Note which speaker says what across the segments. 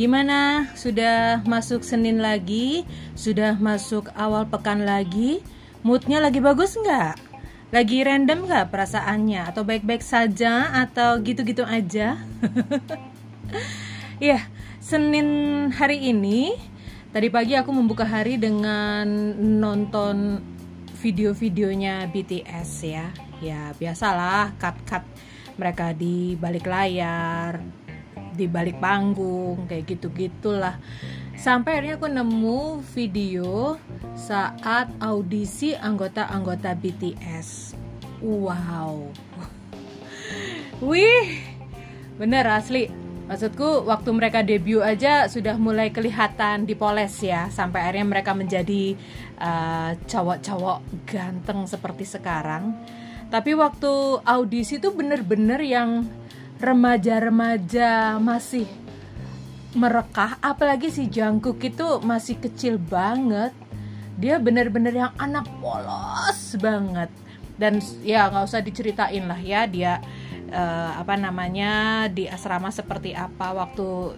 Speaker 1: Gimana? Sudah masuk Senin lagi? Sudah masuk awal pekan lagi? Moodnya lagi bagus nggak? Lagi random nggak perasaannya? Atau baik-baik saja? Atau gitu-gitu aja? ya, Senin hari ini Tadi pagi aku membuka hari dengan nonton video-videonya BTS ya. Ya biasalah cut-cut mereka di balik layar, di balik panggung kayak gitu gitulah sampai akhirnya aku nemu video saat audisi anggota-anggota BTS wow. Wih bener asli. Maksudku waktu mereka debut aja sudah mulai kelihatan dipoles ya sampai akhirnya mereka menjadi uh, cowok-cowok ganteng seperti sekarang. Tapi waktu audisi tuh bener-bener yang remaja-remaja masih merekah apalagi si Jungkook itu masih kecil banget. Dia bener-bener yang anak polos banget. Dan ya nggak usah diceritain lah ya dia uh, apa namanya di asrama seperti apa waktu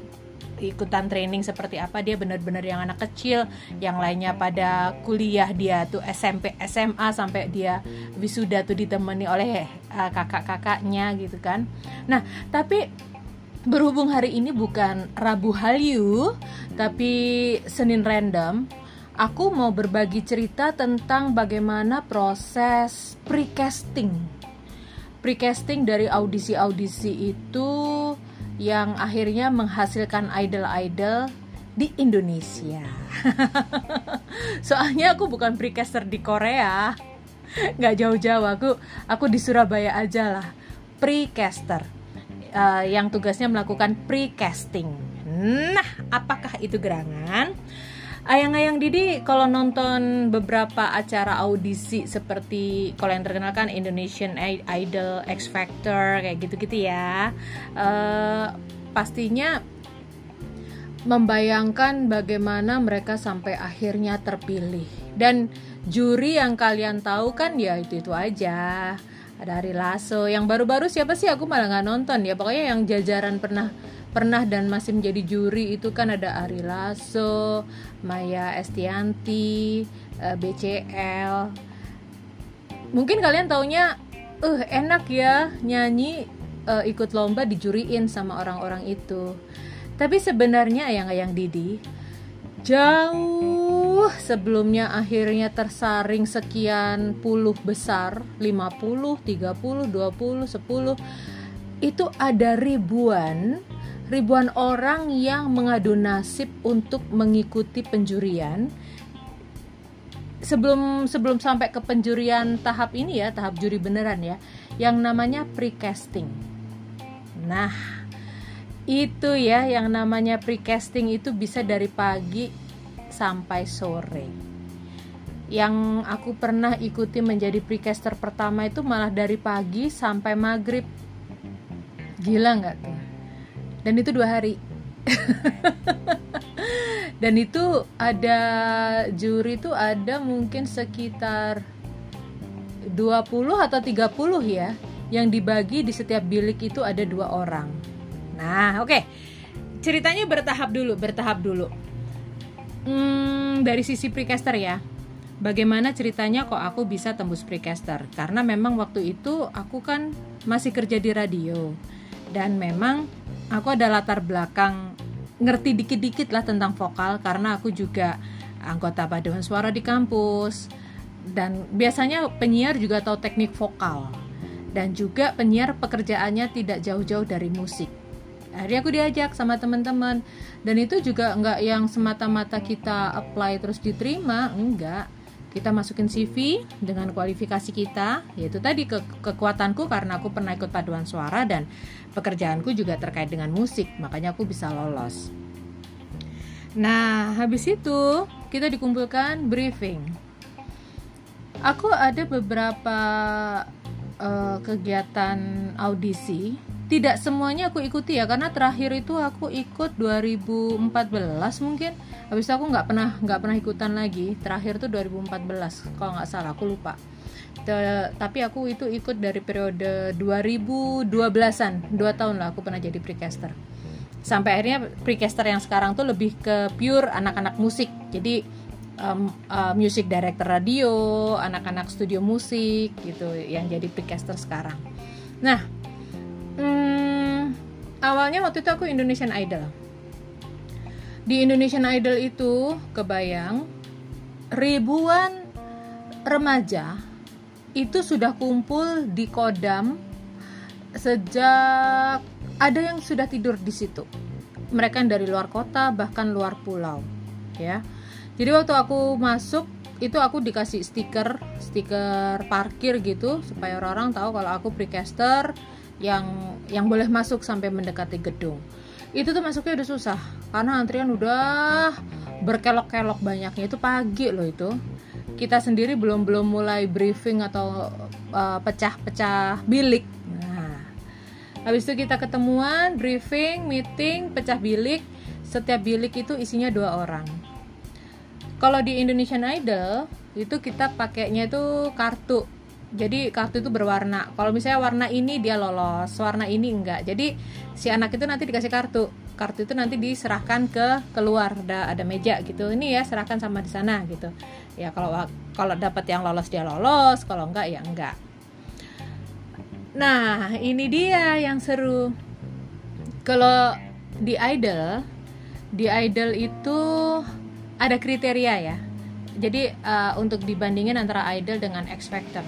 Speaker 1: ikutan training seperti apa dia benar-benar yang anak kecil yang lainnya pada kuliah dia tuh SMP SMA sampai dia wisuda tuh ditemani oleh uh, kakak-kakaknya gitu kan. Nah tapi berhubung hari ini bukan Rabu Hallyu tapi Senin random aku mau berbagi cerita tentang bagaimana proses precasting. Precasting dari audisi-audisi itu yang akhirnya menghasilkan idol-idol di Indonesia. Soalnya aku bukan precaster di Korea, nggak jauh-jauh. Aku aku di Surabaya aja lah, precaster uh, yang tugasnya melakukan precasting. Nah, apakah itu gerangan? Ayang-ayang Didi kalau nonton beberapa acara audisi seperti kalau yang terkenal kan Indonesian Idol, X Factor kayak gitu-gitu ya, uh, pastinya membayangkan bagaimana mereka sampai akhirnya terpilih. Dan juri yang kalian tahu kan ya itu itu aja. Ada Ari Lasso. Yang baru-baru siapa sih? Aku malah nggak nonton ya. Pokoknya yang jajaran pernah pernah dan masih menjadi juri itu kan ada Ari Lasso, Maya Estianti, eh, BCL. Mungkin kalian taunya, eh uh, enak ya nyanyi uh, ikut lomba dijuriin sama orang-orang itu. Tapi sebenarnya yang yang Didi jauh sebelumnya akhirnya tersaring sekian puluh besar 50, 30, 20, 10 itu ada ribuan ribuan orang yang mengadu nasib untuk mengikuti penjurian. Sebelum sebelum sampai ke penjurian tahap ini ya tahap juri beneran ya yang namanya precasting. Nah itu ya yang namanya precasting itu bisa dari pagi sampai sore. Yang aku pernah ikuti menjadi precaster pertama itu malah dari pagi sampai maghrib. Gila nggak tuh dan itu dua hari. Dan itu ada juri itu ada mungkin sekitar 20 atau 30 ya yang dibagi di setiap bilik itu ada dua orang. Nah oke. Okay. ceritanya bertahap dulu bertahap dulu. Hmm, dari sisi precaster ya. Bagaimana ceritanya kok aku bisa tembus precaster? Karena memang waktu itu aku kan masih kerja di radio. Dan memang aku ada latar belakang ngerti dikit-dikit lah tentang vokal karena aku juga anggota paduan suara di kampus. Dan biasanya penyiar juga tahu teknik vokal. Dan juga penyiar pekerjaannya tidak jauh-jauh dari musik. Akhirnya aku diajak sama teman-teman. Dan itu juga nggak yang semata-mata kita apply terus diterima enggak kita masukin CV dengan kualifikasi kita. Yaitu tadi ke kekuatanku karena aku pernah ikut paduan suara dan pekerjaanku juga terkait dengan musik. Makanya aku bisa lolos. Nah habis itu kita dikumpulkan briefing. Aku ada beberapa uh, kegiatan audisi tidak semuanya aku ikuti ya karena terakhir itu aku ikut 2014 mungkin. Habis itu aku nggak pernah nggak pernah ikutan lagi. Terakhir tuh 2014 kalau nggak salah aku lupa. Te, tapi aku itu ikut dari periode 2012an dua tahun lah aku pernah jadi precaster. Sampai akhirnya precaster yang sekarang tuh lebih ke pure anak-anak musik. Jadi um, uh, music director radio anak-anak studio musik gitu yang jadi precaster sekarang. Nah hmm, awalnya waktu itu aku Indonesian Idol di Indonesian Idol itu kebayang ribuan remaja itu sudah kumpul di Kodam sejak ada yang sudah tidur di situ. Mereka yang dari luar kota bahkan luar pulau, ya. Jadi waktu aku masuk itu aku dikasih stiker, stiker parkir gitu supaya orang-orang tahu kalau aku precaster yang yang boleh masuk sampai mendekati gedung. Itu tuh masuknya udah susah karena antrian udah berkelok-kelok banyaknya itu pagi loh itu kita sendiri belum belum mulai briefing atau uh, pecah-pecah bilik. Nah, habis itu kita ketemuan, briefing, meeting, pecah bilik. Setiap bilik itu isinya dua orang. Kalau di Indonesian Idol itu kita pakainya itu kartu. Jadi kartu itu berwarna. Kalau misalnya warna ini dia lolos, warna ini enggak. Jadi si anak itu nanti dikasih kartu. Kartu itu nanti diserahkan ke keluar ada ada meja gitu. Ini ya serahkan sama di sana gitu. Ya kalau kalau dapat yang lolos dia lolos. Kalau enggak ya enggak. Nah ini dia yang seru. Kalau di idol di idol itu ada kriteria ya. Jadi uh, untuk dibandingin antara idol dengan X Factor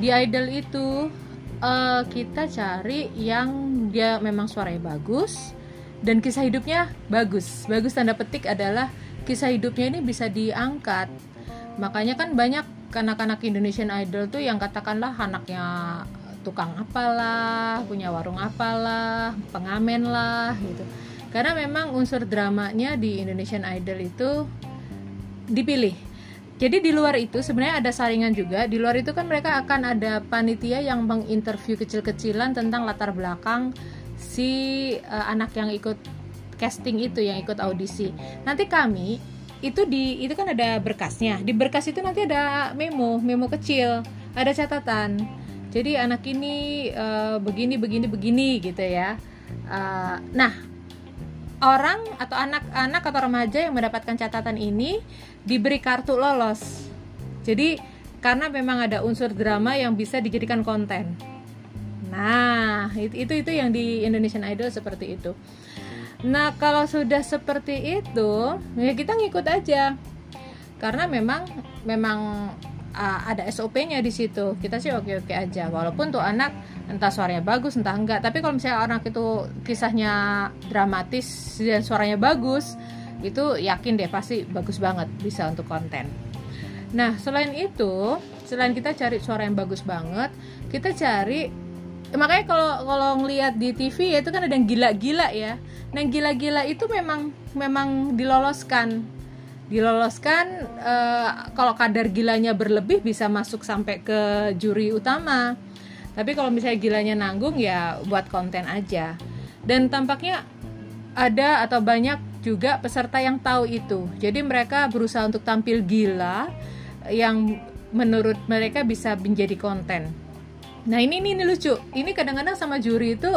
Speaker 1: di idol itu uh, kita cari yang dia memang suaranya bagus dan kisah hidupnya bagus. Bagus tanda petik adalah kisah hidupnya ini bisa diangkat. Makanya kan banyak anak-anak Indonesian Idol tuh yang katakanlah anaknya tukang apalah punya warung apalah pengamen lah gitu. Karena memang unsur dramanya di Indonesian Idol itu dipilih jadi di luar itu sebenarnya ada saringan juga. Di luar itu kan mereka akan ada panitia yang menginterview kecil-kecilan tentang latar belakang si uh, anak yang ikut casting itu yang ikut audisi. Nanti kami itu di itu kan ada berkasnya. Di berkas itu nanti ada memo memo kecil ada catatan. Jadi anak ini uh, begini begini begini gitu ya. Uh, nah orang atau anak-anak atau remaja yang mendapatkan catatan ini diberi kartu lolos jadi karena memang ada unsur drama yang bisa dijadikan konten Nah, itu itu, yang di Indonesian Idol seperti itu. Nah, kalau sudah seperti itu, ya kita ngikut aja. Karena memang memang uh, ada SOP-nya di situ. Kita sih oke-oke aja. Walaupun tuh anak entah suaranya bagus entah enggak, tapi kalau misalnya anak itu kisahnya dramatis dan suaranya bagus, itu yakin deh pasti bagus banget bisa untuk konten. Nah, selain itu, selain kita cari suara yang bagus banget, kita cari makanya kalau kalau ngelihat di TV ya itu kan ada yang gila-gila ya. Nah gila-gila itu memang memang diloloskan. Diloloskan uh, kalau kadar gilanya berlebih bisa masuk sampai ke juri utama. Tapi kalau misalnya gilanya nanggung ya buat konten aja. Dan tampaknya ada atau banyak juga peserta yang tahu itu jadi mereka berusaha untuk tampil gila yang menurut mereka bisa menjadi konten Nah ini ini, ini lucu. Ini kadang-kadang sama juri itu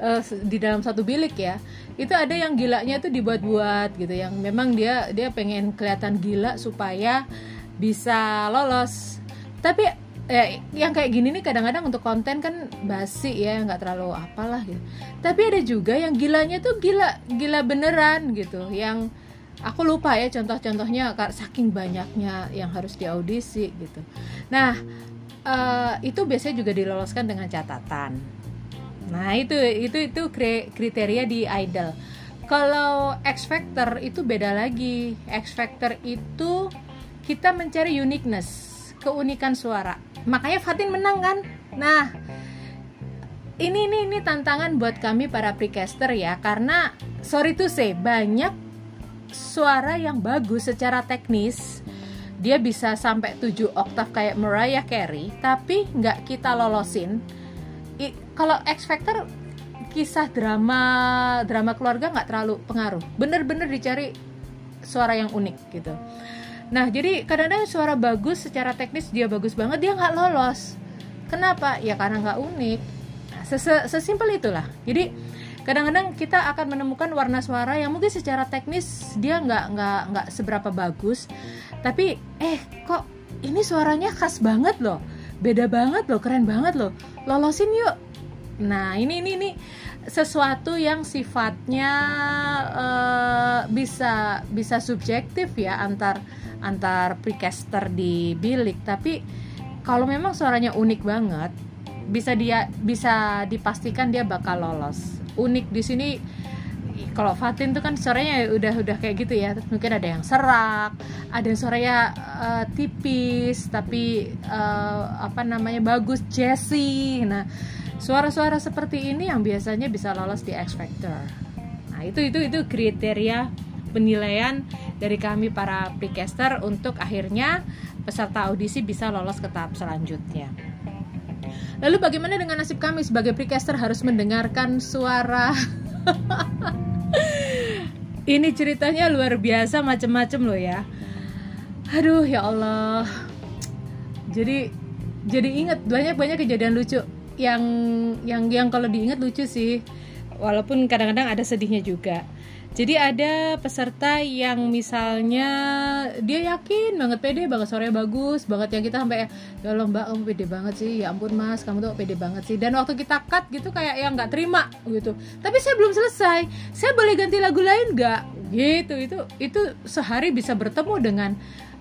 Speaker 1: uh, di dalam satu bilik ya. Itu ada yang gilanya itu dibuat-buat gitu. Yang memang dia dia pengen kelihatan gila supaya bisa lolos. Tapi eh, yang kayak gini nih kadang-kadang untuk konten kan basi ya nggak terlalu apalah gitu. Tapi ada juga yang gilanya tuh gila gila beneran gitu. Yang aku lupa ya contoh-contohnya saking banyaknya yang harus diaudisi gitu. Nah uh, itu biasanya juga diloloskan dengan catatan. Nah itu itu itu kriteria di idol. Kalau X Factor itu beda lagi. X Factor itu kita mencari uniqueness, keunikan suara. Makanya Fatin menang kan? Nah, ini ini ini tantangan buat kami para precaster ya karena sorry to say banyak suara yang bagus secara teknis. Dia bisa sampai 7 oktav kayak Mariah Carey tapi nggak kita lolosin. I, kalau X Factor kisah drama drama keluarga nggak terlalu pengaruh. Bener-bener dicari suara yang unik gitu nah jadi kadang-kadang suara bagus secara teknis dia bagus banget dia nggak lolos. Kenapa? Ya karena nggak unik. Nah, sesimpel itulah. Jadi kadang-kadang kita akan menemukan warna suara yang mungkin secara teknis dia nggak nggak nggak seberapa bagus. Tapi eh kok ini suaranya khas banget loh. Beda banget loh keren banget loh. Lolosin yuk. Nah ini ini ini sesuatu yang sifatnya uh, bisa bisa subjektif ya antar antar precaster di bilik tapi kalau memang suaranya unik banget bisa dia bisa dipastikan dia bakal lolos. Unik di sini kalau Fatin tuh kan suaranya udah udah kayak gitu ya mungkin ada yang serak ada yang suaranya uh, tipis tapi uh, apa namanya bagus jazzy. Nah suara-suara seperti ini yang biasanya bisa lolos di X Factor. Nah itu itu itu kriteria penilaian dari kami para precaster untuk akhirnya peserta audisi bisa lolos ke tahap selanjutnya. Lalu bagaimana dengan nasib kami sebagai precaster harus mendengarkan suara Ini ceritanya luar biasa macem-macem loh ya. Aduh ya Allah. Jadi jadi inget banyak-banyak kejadian lucu yang yang yang kalau diingat lucu sih. Walaupun kadang-kadang ada sedihnya juga. Jadi ada peserta yang misalnya dia yakin banget pede banget sore bagus banget. Yang kita sampai ya Allah mbak kamu pede banget sih. Ya ampun mas kamu tuh pede banget sih. Dan waktu kita cut gitu kayak yang nggak terima gitu. Tapi saya belum selesai. Saya boleh ganti lagu lain nggak? Gitu. Itu itu sehari bisa bertemu dengan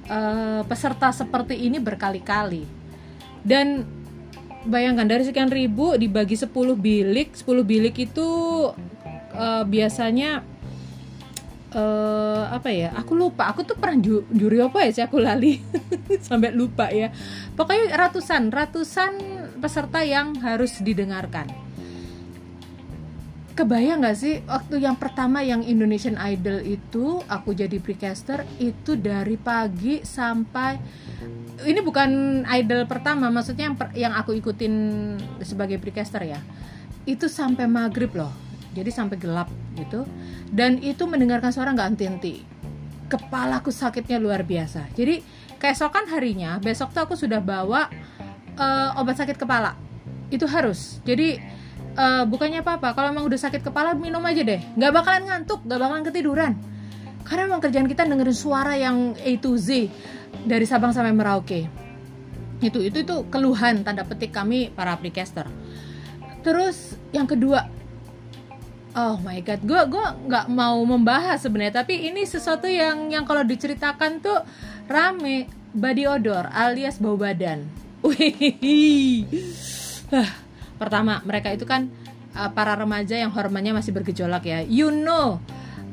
Speaker 1: uh, peserta seperti ini berkali-kali. Dan bayangkan dari sekian ribu dibagi 10 bilik 10 bilik itu uh, biasanya uh, apa ya? Aku lupa. Aku tuh pernah ju juri apa ya sih? Aku lali. Sampai lupa ya. Pokoknya ratusan ratusan peserta yang harus didengarkan. Kebayang gak sih? Waktu yang pertama yang Indonesian Idol itu aku jadi precaster itu dari pagi sampai ini bukan idol pertama maksudnya yang per, yang aku ikutin sebagai precaster ya. Itu sampai maghrib loh jadi sampai gelap gitu. Dan itu mendengarkan suara nggak henti-henti. Kepalaku sakitnya luar biasa. Jadi keesokan harinya besok tuh aku sudah bawa uh, obat sakit kepala. Itu harus. Jadi uh, bukannya apa-apa. Kalau emang udah sakit kepala minum aja deh. Nggak bakalan ngantuk nggak bakalan ketiduran. Karena emang kerjaan kita dengerin suara yang A to Z dari Sabang sampai Merauke. Itu itu itu keluhan tanda petik kami para precaster terus yang kedua Oh my god, gue gue nggak mau membahas sebenarnya, tapi ini sesuatu yang yang kalau diceritakan tuh rame body odor alias bau badan. Wih, pertama mereka itu kan uh, para remaja yang hormonnya masih bergejolak ya. You know,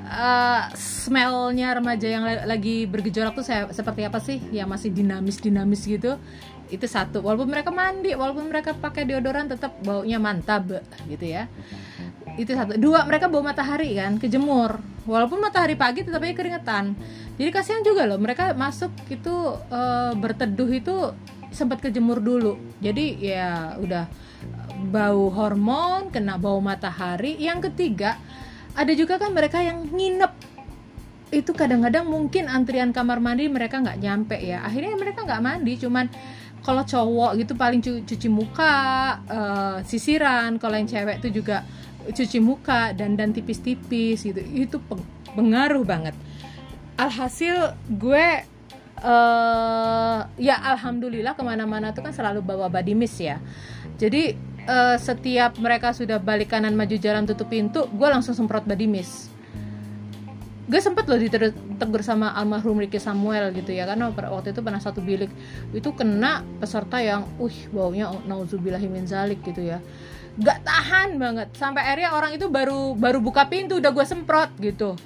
Speaker 1: uh, smellnya remaja yang lagi bergejolak tuh saya, seperti apa sih? Yang masih dinamis dinamis gitu. Itu satu. Walaupun mereka mandi, walaupun mereka pakai deodoran, tetap baunya mantap gitu ya itu satu. Dua mereka bawa matahari kan kejemur. Walaupun matahari pagi tetap aja keringetan. Jadi kasihan juga loh mereka masuk itu e, berteduh itu sempat kejemur dulu. Jadi ya udah bau hormon kena bau matahari. Yang ketiga ada juga kan mereka yang nginep. Itu kadang-kadang mungkin antrian kamar mandi mereka nggak nyampe ya. Akhirnya mereka nggak mandi cuman kalau cowok gitu paling cuci muka uh, sisiran. Kalau yang cewek itu juga cuci muka dan dan tipis-tipis gitu. Itu pengaruh banget. Alhasil gue uh, ya alhamdulillah ke mana-mana tuh kan selalu bawa body mist ya. Jadi uh, setiap mereka sudah balik kanan maju jalan tutup pintu gue langsung semprot body mist. Gue sempet loh ditegur sama almarhum Ricky Samuel gitu ya karena waktu itu pernah satu bilik. Itu kena peserta yang uh baunya nauzubillahimin zalik gitu ya gak tahan banget. Sampai akhirnya orang itu baru baru buka pintu udah gue semprot gitu.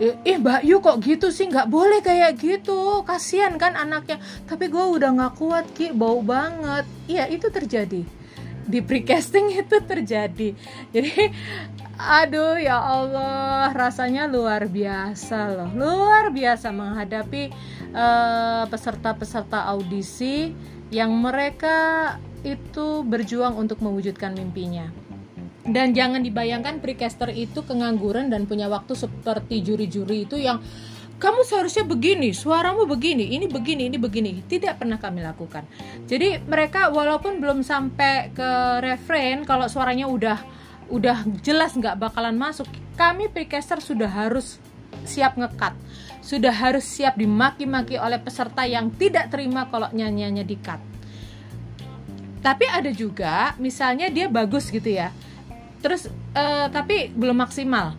Speaker 1: Ih mbak Yu kok gitu sih? Nggak boleh kayak gitu. Kasihan kan anaknya. Tapi gue udah nggak kuat ki. Bau banget. Iya itu terjadi. Di precasting itu terjadi. Jadi aduh ya Allah. Rasanya luar biasa loh. Luar biasa menghadapi uh, peserta-peserta audisi yang mereka itu berjuang untuk mewujudkan mimpinya. Dan jangan dibayangkan precaster itu kengangguran dan punya waktu seperti juri-juri itu yang kamu seharusnya begini, suaramu begini, ini begini, ini begini. Tidak pernah kami lakukan. Jadi mereka walaupun belum sampai ke refrain, kalau suaranya udah udah jelas nggak bakalan masuk kami precaster sudah harus siap ngekat sudah harus siap dimaki-maki oleh peserta yang tidak terima kalau nyanyiannya di cut tapi ada juga misalnya dia bagus gitu ya terus uh, tapi belum maksimal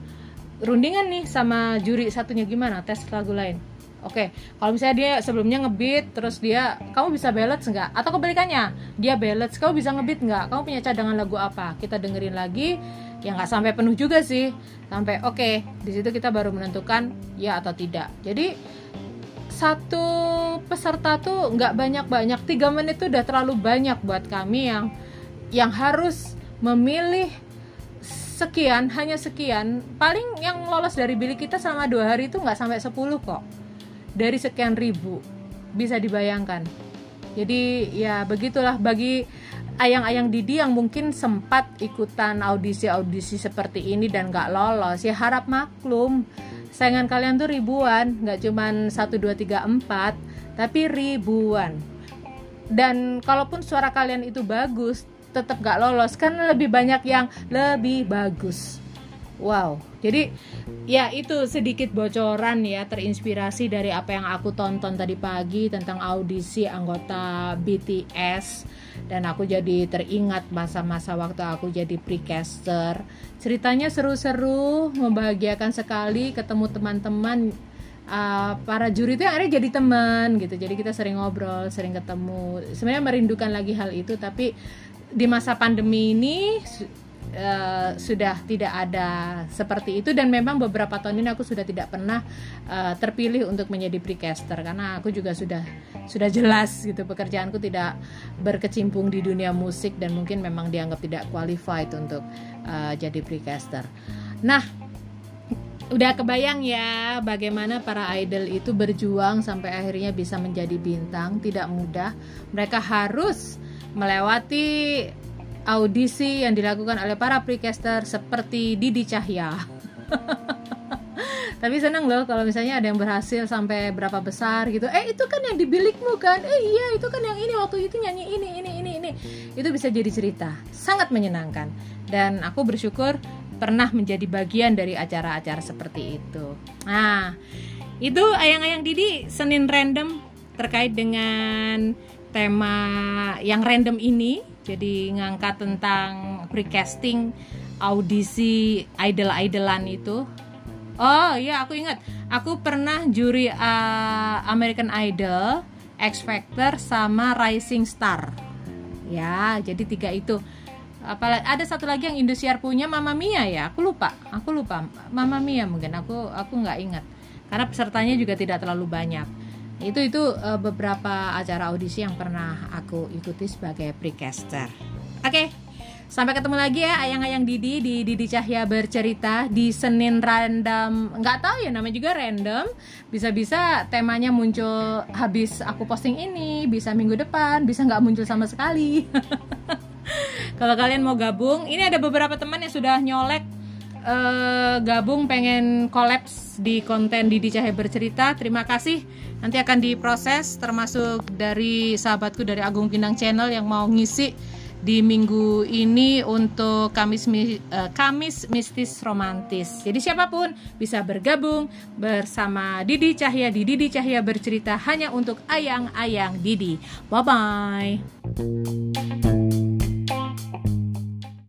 Speaker 1: rundingan nih sama juri satunya gimana tes lagu lain Oke, kalau misalnya dia sebelumnya ngebeat, terus dia, kamu bisa ballads nggak? Atau kebalikannya, dia ballads, kamu bisa ngebeat nggak? Kamu punya cadangan lagu apa? Kita dengerin lagi, ya nggak sampai penuh juga sih, sampai oke, okay, di situ kita baru menentukan ya atau tidak. Jadi satu peserta tuh nggak banyak-banyak, tiga menit itu udah terlalu banyak buat kami yang yang harus memilih sekian hanya sekian. Paling yang lolos dari bilik kita selama dua hari itu nggak sampai 10 kok. Dari sekian ribu bisa dibayangkan. Jadi ya begitulah bagi ayang-ayang Didi yang mungkin sempat ikutan audisi-audisi seperti ini dan gak lolos. Ya harap maklum saingan kalian tuh ribuan nggak cuman 1, 2, 3, 4 tapi ribuan. Dan kalaupun suara kalian itu bagus tetap gak lolos kan lebih banyak yang lebih bagus. Wow, jadi ya itu sedikit bocoran ya terinspirasi dari apa yang aku tonton tadi pagi tentang audisi anggota BTS dan aku jadi teringat masa-masa waktu aku jadi precaster. Ceritanya seru-seru, membahagiakan sekali ketemu teman-teman uh, para juri itu ada jadi teman gitu. Jadi kita sering ngobrol, sering ketemu. Sebenarnya merindukan lagi hal itu tapi di masa pandemi ini uh, sudah tidak ada seperti itu. Dan memang beberapa tahun ini aku sudah tidak pernah uh, terpilih untuk menjadi precaster. Karena aku juga sudah sudah jelas gitu pekerjaanku tidak berkecimpung di dunia musik dan mungkin memang dianggap tidak qualified untuk uh, jadi precaster. Nah, udah kebayang ya bagaimana para idol itu berjuang sampai akhirnya bisa menjadi bintang? Tidak mudah. Mereka harus melewati audisi yang dilakukan oleh para precaster seperti Didi Cahya. Tapi senang loh kalau misalnya ada yang berhasil sampai berapa besar gitu. Eh itu kan yang di bilikmu kan? Eh iya itu kan yang ini waktu itu nyanyi ini ini ini ini. Itu bisa jadi cerita. Sangat menyenangkan. Dan aku bersyukur pernah menjadi bagian dari acara-acara seperti itu. Nah, itu ayang-ayang Didi Senin random terkait dengan tema yang random ini jadi ngangkat tentang precasting audisi idol-idolan itu. Oh iya aku ingat. Aku pernah juri uh, American Idol X Factor sama Rising Star. Ya jadi tiga itu. Apalagi ada satu lagi yang Indosiar punya Mama Mia ya? Aku lupa. Aku lupa. Mama Mia mungkin. Aku aku nggak ingat. Karena pesertanya juga tidak terlalu banyak itu itu uh, beberapa acara audisi yang pernah aku ikuti sebagai precaster. Oke okay. Sampai ketemu lagi ya ayang-ayang Didi di Didi Cahya bercerita di Senin random. Nggak tahu ya namanya juga random. Bisa-bisa temanya muncul habis aku posting ini bisa minggu depan bisa nggak muncul sama sekali. Kalau kalian mau gabung ini ada beberapa teman yang sudah nyolek uh, gabung pengen kolaps di konten Didi Cahya bercerita. Terima kasih nanti akan diproses termasuk dari sahabatku dari Agung Pinang Channel yang mau ngisi di minggu ini untuk Kamis uh, Kamis Mistis Romantis. Jadi siapa pun bisa bergabung bersama Didi Cahya di Didi Cahya bercerita hanya untuk ayang-ayang Didi. Bye bye.